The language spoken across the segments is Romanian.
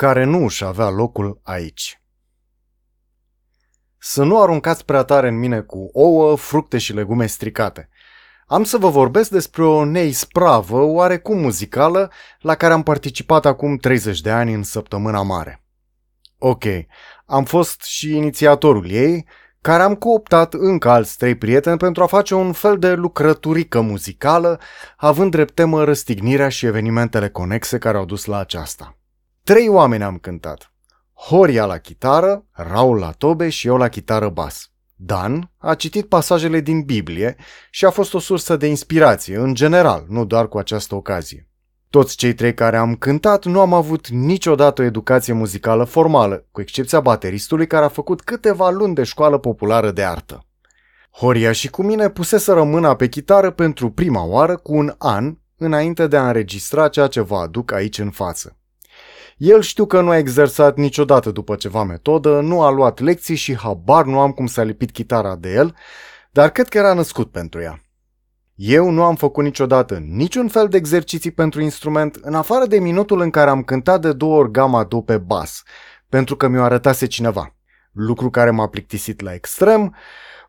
care nu își avea locul aici. Să nu aruncați prea tare în mine cu ouă, fructe și legume stricate. Am să vă vorbesc despre o neispravă oarecum muzicală la care am participat acum 30 de ani în săptămâna mare. Ok, am fost și inițiatorul ei, care am cooptat încă alți trei prieteni pentru a face un fel de lucrăturică muzicală, având drept temă răstignirea și evenimentele conexe care au dus la aceasta. Trei oameni am cântat. Horia la chitară, Raul la tobe și eu la chitară bas. Dan a citit pasajele din Biblie și a fost o sursă de inspirație, în general, nu doar cu această ocazie. Toți cei trei care am cântat nu am avut niciodată o educație muzicală formală, cu excepția bateristului care a făcut câteva luni de școală populară de artă. Horia și cu mine pusese mâna pe chitară pentru prima oară cu un an înainte de a înregistra ceea ce vă aduc aici în față. El știu că nu a exersat niciodată după ceva metodă, nu a luat lecții și habar nu am cum s-a lipit chitara de el, dar cred că era născut pentru ea. Eu nu am făcut niciodată niciun fel de exerciții pentru instrument, în afară de minutul în care am cântat de două ori gama do pe bas, pentru că mi-o arătase cineva. Lucru care m-a plictisit la extrem,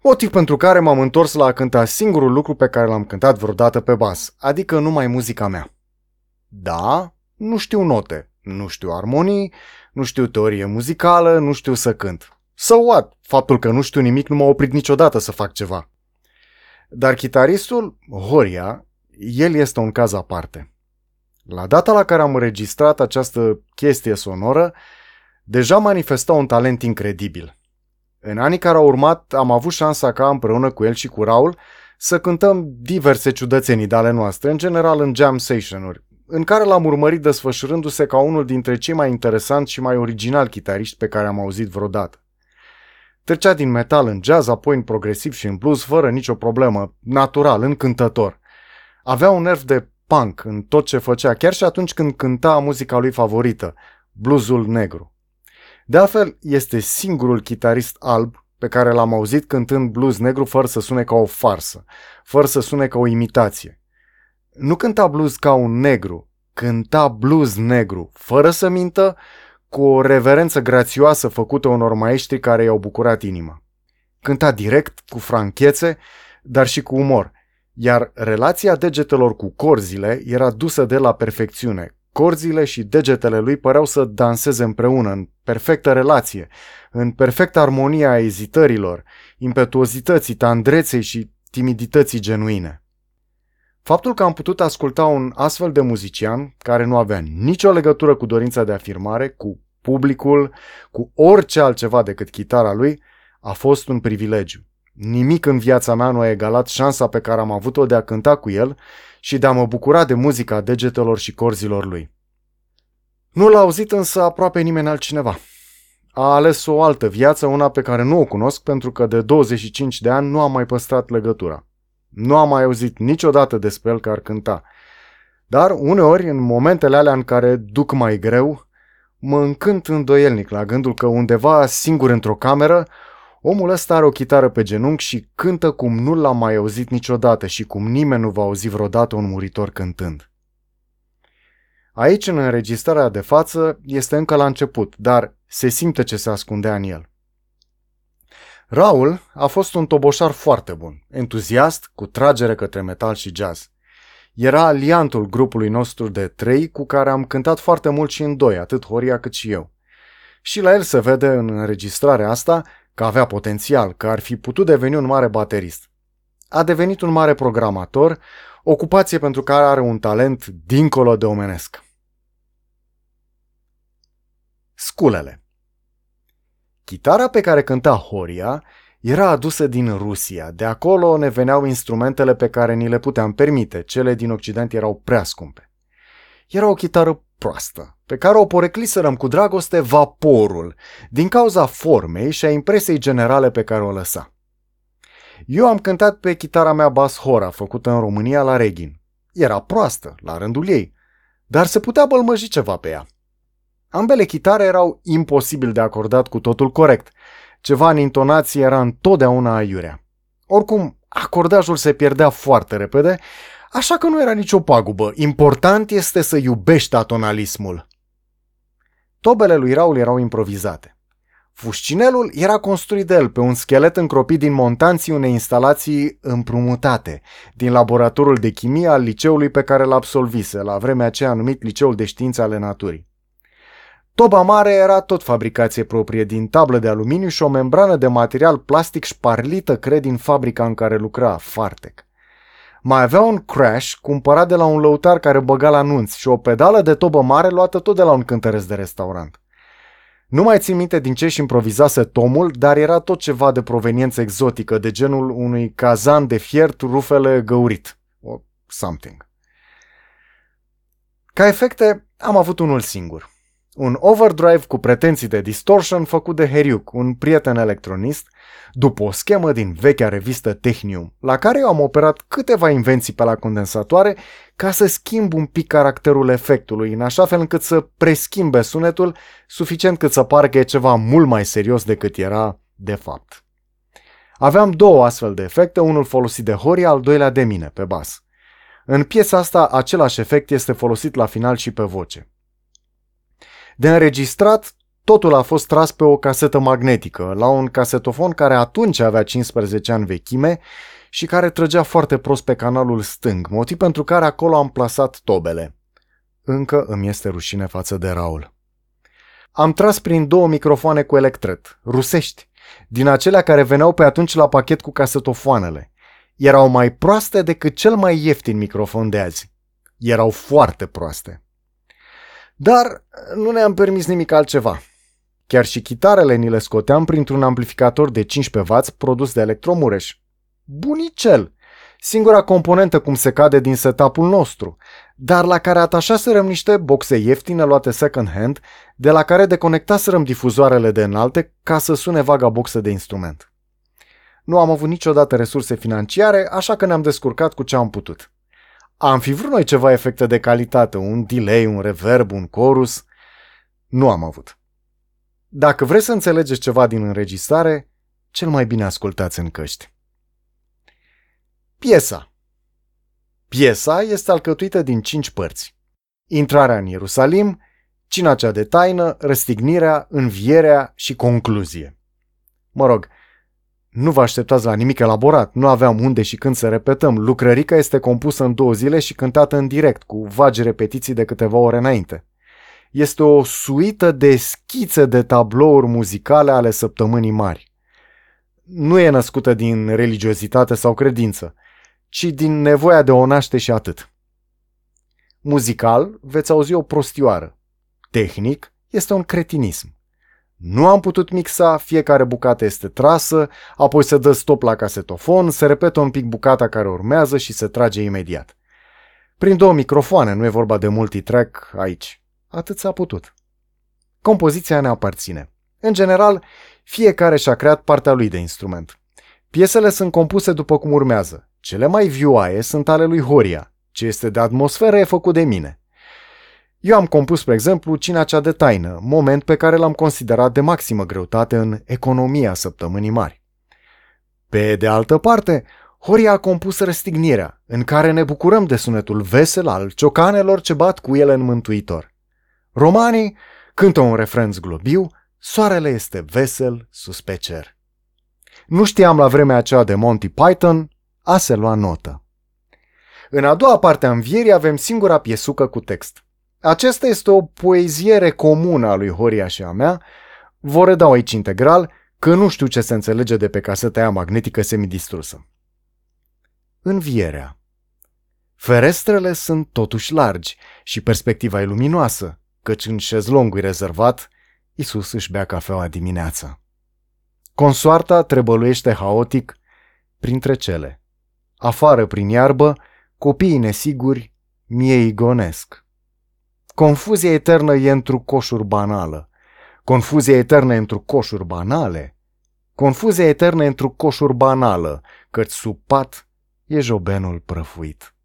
motiv pentru care m-am întors la a cânta singurul lucru pe care l-am cântat vreodată pe bas, adică numai muzica mea. Da, nu știu note, nu știu armonii, nu știu teorie muzicală, nu știu să cânt. So what? Faptul că nu știu nimic nu m-a oprit niciodată să fac ceva. Dar chitaristul, Horia, el este un caz aparte. La data la care am înregistrat această chestie sonoră, deja manifesta un talent incredibil. În anii care au urmat am avut șansa ca împreună cu el și cu Raul să cântăm diverse ciudățenii de ale noastre, în general în jam session-uri, în care l-am urmărit desfășurându-se ca unul dintre cei mai interesanți și mai originali chitariști pe care am auzit vreodată. Trecea din metal în jazz, apoi în progresiv și în blues, fără nicio problemă, natural, încântător. Avea un nerv de punk în tot ce făcea, chiar și atunci când cânta muzica lui favorită, bluesul negru. De altfel, este singurul chitarist alb pe care l-am auzit cântând blues negru fără să sune ca o farsă, fără să sune ca o imitație. Nu cânta blues ca un negru, cânta blues negru, fără să mintă, cu o reverență grațioasă făcută unor maestri care i-au bucurat inima. Cânta direct, cu franchețe, dar și cu umor, iar relația degetelor cu corzile era dusă de la perfecțiune. Corzile și degetele lui păreau să danseze împreună, în perfectă relație, în perfectă armonie a ezitărilor, impetuozității, tandreței și timidității genuine. Faptul că am putut asculta un astfel de muzician, care nu avea nicio legătură cu dorința de afirmare, cu publicul, cu orice altceva decât chitara lui, a fost un privilegiu. Nimic în viața mea nu a egalat șansa pe care am avut-o de a cânta cu el și de a mă bucura de muzica degetelor și corzilor lui. Nu l-a auzit însă aproape nimeni altcineva. A ales o altă viață, una pe care nu o cunosc pentru că de 25 de ani nu am mai păstrat legătura. Nu am mai auzit niciodată despre el că ar cânta. Dar uneori, în momentele alea în care duc mai greu, mă încânt îndoielnic la gândul că undeva singur într-o cameră, omul ăsta are o chitară pe genunchi și cântă cum nu l-am mai auzit niciodată și cum nimeni nu va auzi vreodată un muritor cântând. Aici, în înregistrarea de față, este încă la început, dar se simte ce se ascundea în el. Raul a fost un toboșar foarte bun, entuziast, cu tragere către metal și jazz. Era aliantul grupului nostru de trei cu care am cântat foarte mult și în doi, atât Horia cât și eu. Și la el se vede în înregistrarea asta că avea potențial, că ar fi putut deveni un mare baterist. A devenit un mare programator, ocupație pentru care are un talent dincolo de omenesc. Sculele Chitara pe care cânta Horia era adusă din Rusia. De acolo ne veneau instrumentele pe care ni le puteam permite. Cele din Occident erau prea scumpe. Era o chitară proastă, pe care o porecliserăm cu dragoste vaporul, din cauza formei și a impresiei generale pe care o lăsa. Eu am cântat pe chitara mea Bass Hora, făcută în România la Regin. Era proastă, la rândul ei, dar se putea bălmăji ceva pe ea. Ambele chitare erau imposibil de acordat cu totul corect, ceva în intonație era întotdeauna aiurea. Oricum, acordajul se pierdea foarte repede, așa că nu era nicio pagubă. Important este să iubești atonalismul. Tobele lui Raul erau improvizate. Fuscinelul era construit de el pe un schelet încropit din montanții unei instalații împrumutate, din laboratorul de chimie al liceului pe care l absolvise, la vremea aceea numit Liceul de Științe ale Naturii. Toba mare era tot fabricație proprie din tablă de aluminiu și o membrană de material plastic șparlită, cred, din fabrica în care lucra, Fartec. Mai avea un crash cumpărat de la un lăutar care băga la nunți și o pedală de tobă mare luată tot de la un cântăresc de restaurant. Nu mai țin minte din ce și improvizase Tomul, dar era tot ceva de proveniență exotică, de genul unui cazan de fiert rufele găurit. Or something. Ca efecte, am avut unul singur. Un overdrive cu pretenții de distortion făcut de Heriuc, un prieten electronist, după o schemă din vechea revistă Technium, la care eu am operat câteva invenții pe la condensatoare ca să schimb un pic caracterul efectului, în așa fel încât să preschimbe sunetul, suficient cât să pară că e ceva mult mai serios decât era de fapt. Aveam două astfel de efecte, unul folosit de Horia, al doilea de mine, pe bas. În piesa asta, același efect este folosit la final și pe voce. De înregistrat, totul a fost tras pe o casetă magnetică, la un casetofon care atunci avea 15 ani vechime și care trăgea foarte prost pe canalul stâng, motiv pentru care acolo am plasat tobele. Încă îmi este rușine față de Raul. Am tras prin două microfoane cu electret, rusești, din acelea care veneau pe atunci la pachet cu casetofoanele. Erau mai proaste decât cel mai ieftin microfon de azi. Erau foarte proaste. Dar nu ne-am permis nimic altceva. Chiar și chitarele ni le scoteam printr-un amplificator de 15W produs de Electromureș. Bunicel! Singura componentă cum se cade din setup-ul nostru, dar la care atașaserăm niște boxe ieftine luate second hand, de la care deconectaserăm difuzoarele de înalte ca să sune vaga boxă de instrument. Nu am avut niciodată resurse financiare, așa că ne-am descurcat cu ce am putut. Am fi vrut noi ceva efecte de calitate, un delay, un reverb, un chorus. Nu am avut. Dacă vreți să înțelegeți ceva din înregistrare, cel mai bine ascultați în căști. Piesa Piesa este alcătuită din cinci părți. Intrarea în Ierusalim, cina cea de taină, răstignirea, învierea și concluzie. Mă rog, nu vă așteptați la nimic elaborat, nu aveam unde și când să repetăm. Lucrărica este compusă în două zile și cântată în direct, cu vagi repetiții de câteva ore înainte. Este o suită de schițe de tablouri muzicale ale săptămânii mari. Nu e născută din religiozitate sau credință, ci din nevoia de o naște și atât. Muzical veți auzi o prostioară. Tehnic este un cretinism. Nu am putut mixa, fiecare bucată este trasă, apoi se dă stop la casetofon, se repetă un pic bucata care urmează și se trage imediat. Prin două microfoane, nu e vorba de multitrack aici. Atât s-a putut. Compoziția ne aparține. În general, fiecare și-a creat partea lui de instrument. Piesele sunt compuse după cum urmează. Cele mai vioaie sunt ale lui Horia. Ce este de atmosferă e făcut de mine. Eu am compus, spre exemplu, Cina cea de taină, moment pe care l-am considerat de maximă greutate în economia săptămânii mari. Pe de altă parte, Horia a compus Răstignirea, în care ne bucurăm de sunetul vesel al ciocanelor ce bat cu ele în mântuitor. Romanii cântă un refren zglobiu, soarele este vesel sus pe cer. Nu știam la vremea aceea de Monty Python, a se lua notă. În a doua parte a învierii avem singura piesucă cu text – acesta este o poeziere comună a lui Horia și a mea. Vă redau aici integral, că nu știu ce se înțelege de pe caseta aia magnetică semidistrusă. Învierea Ferestrele sunt totuși largi și perspectiva e luminoasă, căci în șezlongul rezervat, Isus își bea cafeaua dimineața. Consoarta trebăluiește haotic printre cele. Afară prin iarbă, copiii nesiguri miei gonesc. Confuzia eternă e într coșuri banală. Confuzia eternă e într coșuri banale. Confuzia eternă e într coșuri banală, căci sub pat e jobenul prăfuit.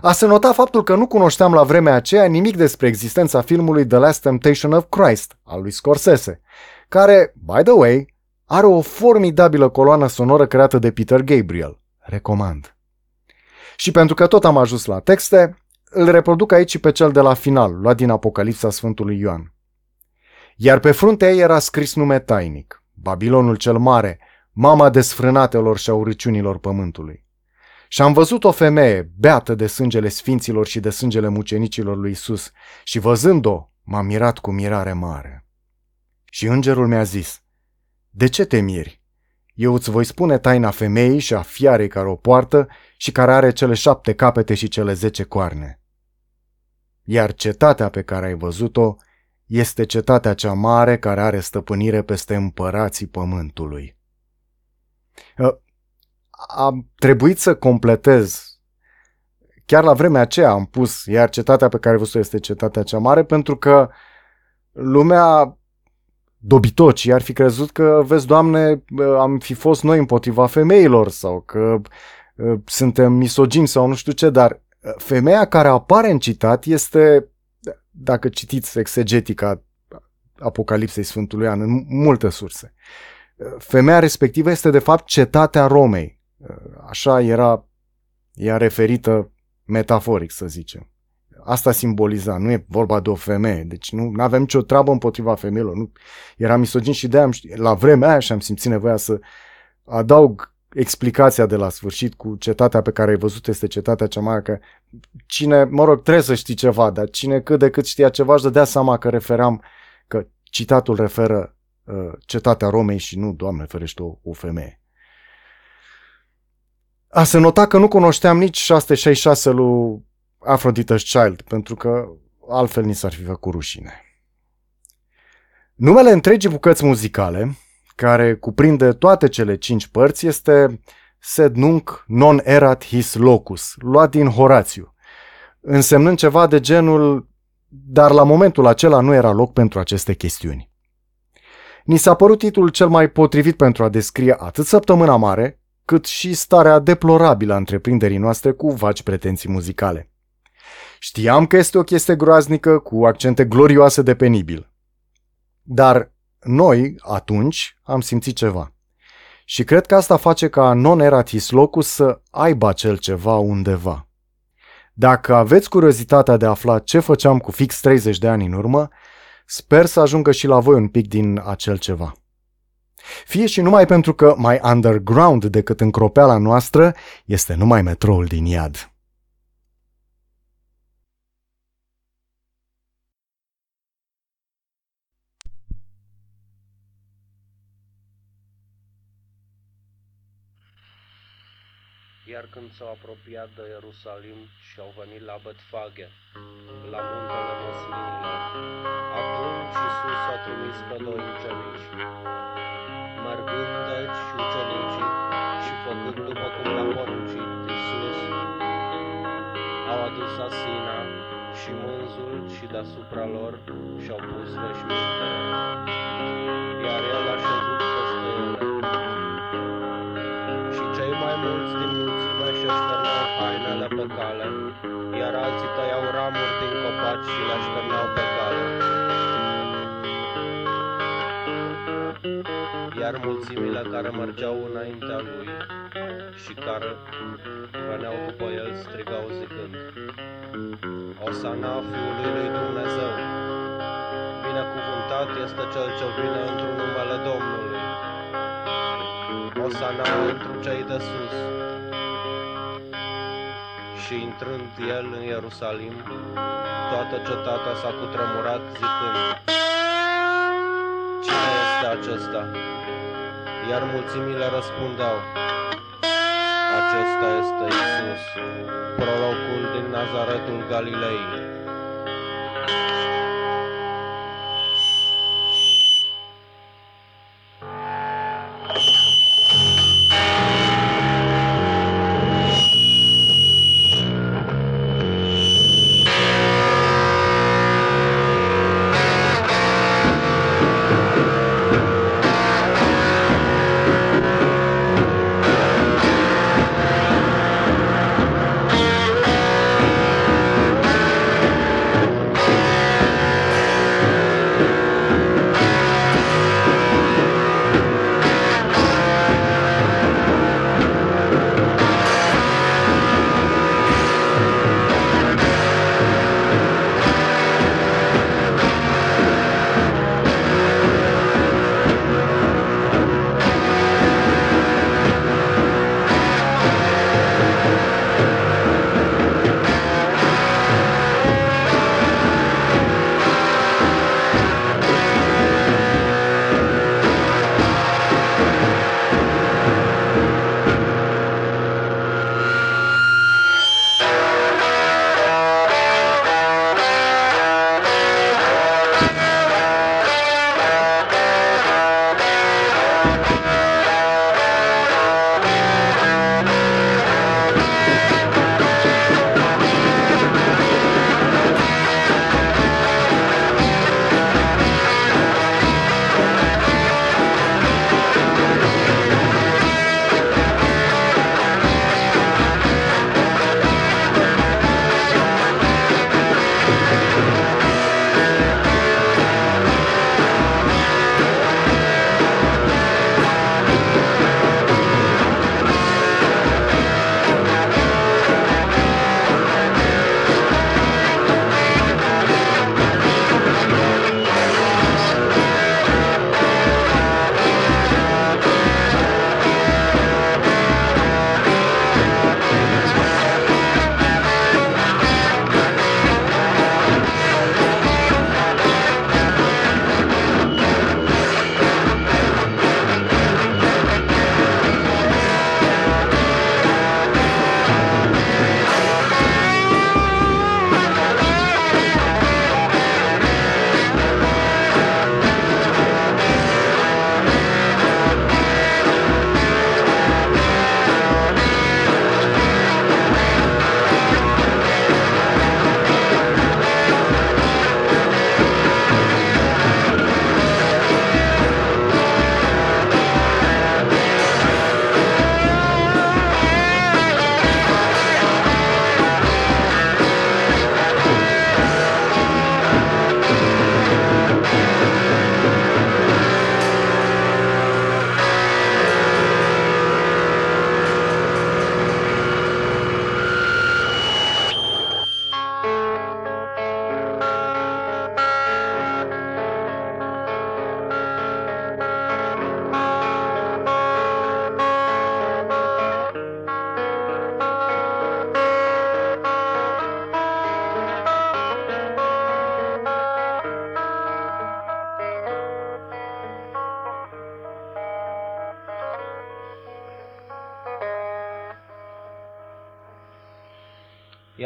A se nota faptul că nu cunoșteam la vremea aceea nimic despre existența filmului The Last Temptation of Christ al lui Scorsese, care, by the way, are o formidabilă coloană sonoră creată de Peter Gabriel. Recomand. Și pentru că tot am ajuns la texte, îl reproduc aici pe cel de la final, luat din Apocalipsa Sfântului Ioan. Iar pe fruntea ei era scris nume tainic, Babilonul cel Mare, mama desfrânatelor și a urăciunilor pământului. Și am văzut o femeie, beată de sângele sfinților și de sângele mucenicilor lui Isus, și văzând-o, m-am mirat cu mirare mare. Și îngerul mi-a zis, De ce te miri? Eu îți voi spune taina femeii și a fiarei care o poartă și care are cele șapte capete și cele zece coarne. Iar cetatea pe care ai văzut-o este cetatea cea mare care are stăpânire peste împărații pământului. Ă, am trebuit să completez. Chiar la vremea aceea am pus, iar cetatea pe care văzut este cetatea cea mare, pentru că lumea dobitocii ar fi crezut că, vezi, Doamne, am fi fost noi împotriva femeilor sau că uh, suntem misogini sau nu știu ce, dar femeia care apare în citat este, dacă citiți exegetica Apocalipsei Sfântului An, în multe surse, femeia respectivă este de fapt cetatea Romei. Așa era ea referită metaforic, să zicem. Asta simboliza, nu e vorba de o femeie, deci nu avem nicio treabă împotriva femeilor. Nu, eram misogin și de la vremea aia și-am simțit nevoia să adaug explicația de la sfârșit cu cetatea pe care ai văzut este cetatea cea mare, că cine, mă rog, trebuie să știi ceva, dar cine cât de cât știa ceva își dădea seama că referam, că citatul referă uh, cetatea Romei și nu, Doamne, ferește o, o femeie. A se nota că nu cunoșteam nici 666 lui Aphrodite's Child, pentru că altfel ni s-ar fi făcut rușine. Numele întregii bucăți muzicale, care cuprinde toate cele cinci părți, este Sed nunc non erat his locus, luat din Horațiu, însemnând ceva de genul dar la momentul acela nu era loc pentru aceste chestiuni. Ni s-a părut titlul cel mai potrivit pentru a descrie atât săptămâna mare, cât și starea deplorabilă a întreprinderii noastre cu vaci pretenții muzicale. Știam că este o chestie groaznică cu accente glorioase de penibil. Dar noi, atunci, am simțit ceva. Și cred că asta face ca non eratis locus să aibă acel ceva undeva. Dacă aveți curiozitatea de a afla ce făceam cu fix 30 de ani în urmă, sper să ajungă și la voi un pic din acel ceva. Fie și numai pentru că mai underground decât încropeala noastră este numai metroul din iad. Iar când s-au apropiat de Ierusalim și au venit la Betfage, la muntele Măslinilor, atunci Iisus a trimis pe doi ucenici. Mergând deci ucenicii și făcând după cum le-a poruncit Iisus, au adus asina și mânzul și deasupra lor și-au pus veșmintele. Iar el a șezut și le așterneau pe cale. Iar mulțimile care mergeau înaintea lui și care veneau după el strigau zicând, Osana Fiului lui Dumnezeu, binecuvântat este Cel ce vine într-un numele Domnului. Osana într cei de sus. Și intrând el în Ierusalim, toată cetatea s-a cutremurat zicând, Cine este acesta? Iar mulțimile răspundeau, Acesta este Isus, prorocul din Nazaretul Galilei.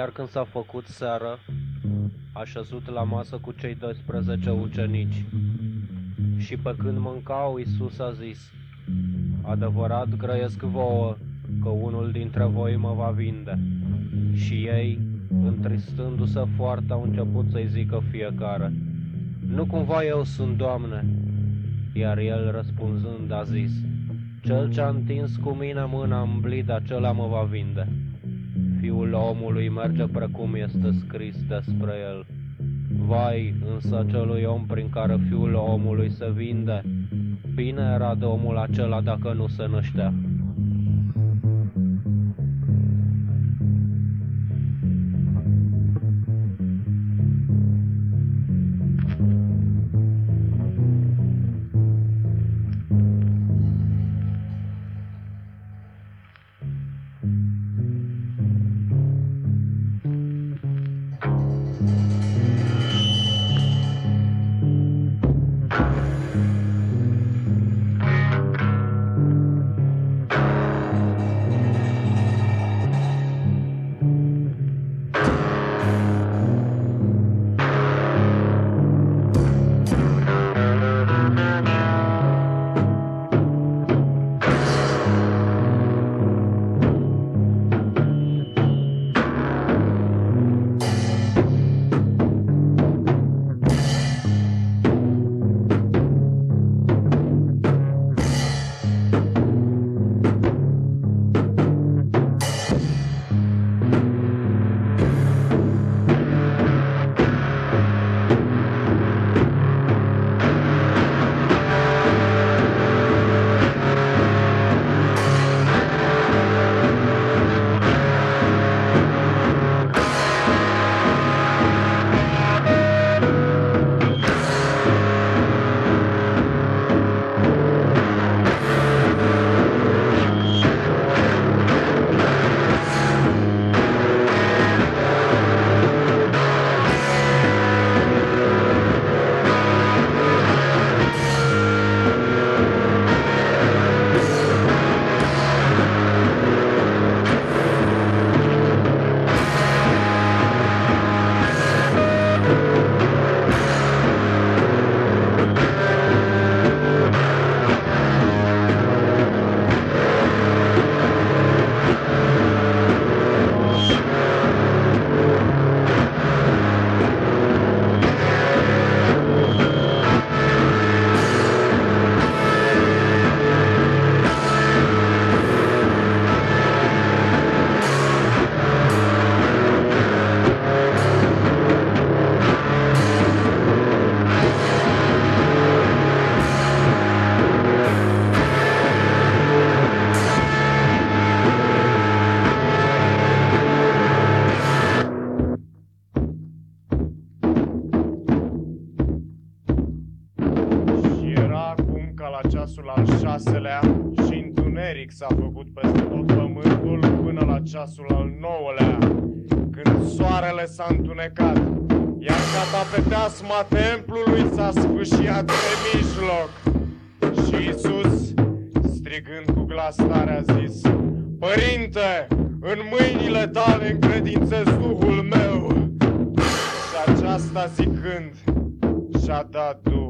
Iar când s-a făcut seară, a șezut la masă cu cei 12 ucenici. Și pe când mâncau, Iisus a zis, Adevărat grăiesc vouă că unul dintre voi mă va vinde. Și ei, întristându-se foarte, au început să-i zică fiecare, Nu cumva eu sunt, Doamne? Iar el răspunzând a zis, Cel ce a întins cu mine mâna în blid, acela mă va vinde. Fiul omului merge precum este scris despre el. Vai însă celui om prin care fiul omului se vinde, bine era de omul acela dacă nu se năștea. Întuneric s-a făcut peste tot pământul până la ceasul al nouălea, când soarele s-a întunecat, iar catapeteasma templului s-a sfâșiat pe mijloc. Și Isus, strigând cu glas tare, a zis, Părinte, în mâinile tale încredințez Duhul meu. Și aceasta zicând, și-a dat Duhul.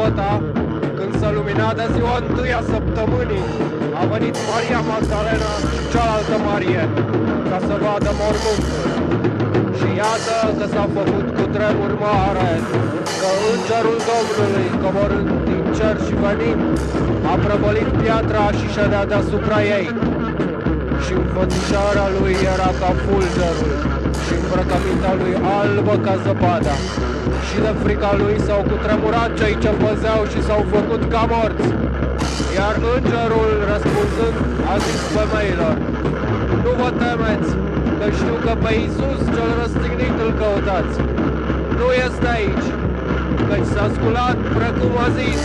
Sâmbăta, când s-a luminat de ziua întâia săptămânii, a venit Maria Magdalena și cealaltă Marie ca să vadă mormântul. Și iată că s-a făcut cu tremur mare, că îngerul Domnului, coborând din cer și venind, a prăvălit piatra și ședea deasupra ei. Și înfățișarea lui era ca fulgerul și îmbrăcămintea lui albă ca zăpada. Și de frica lui s-au cutremurat cei ce păzeau și s-au făcut ca morți. Iar îngerul, răspunzând, a zis femeilor, Nu vă temeți, că știu că pe Iisus cel răstignit îl căutați. Nu este aici, căci s-a sculat precum a zis,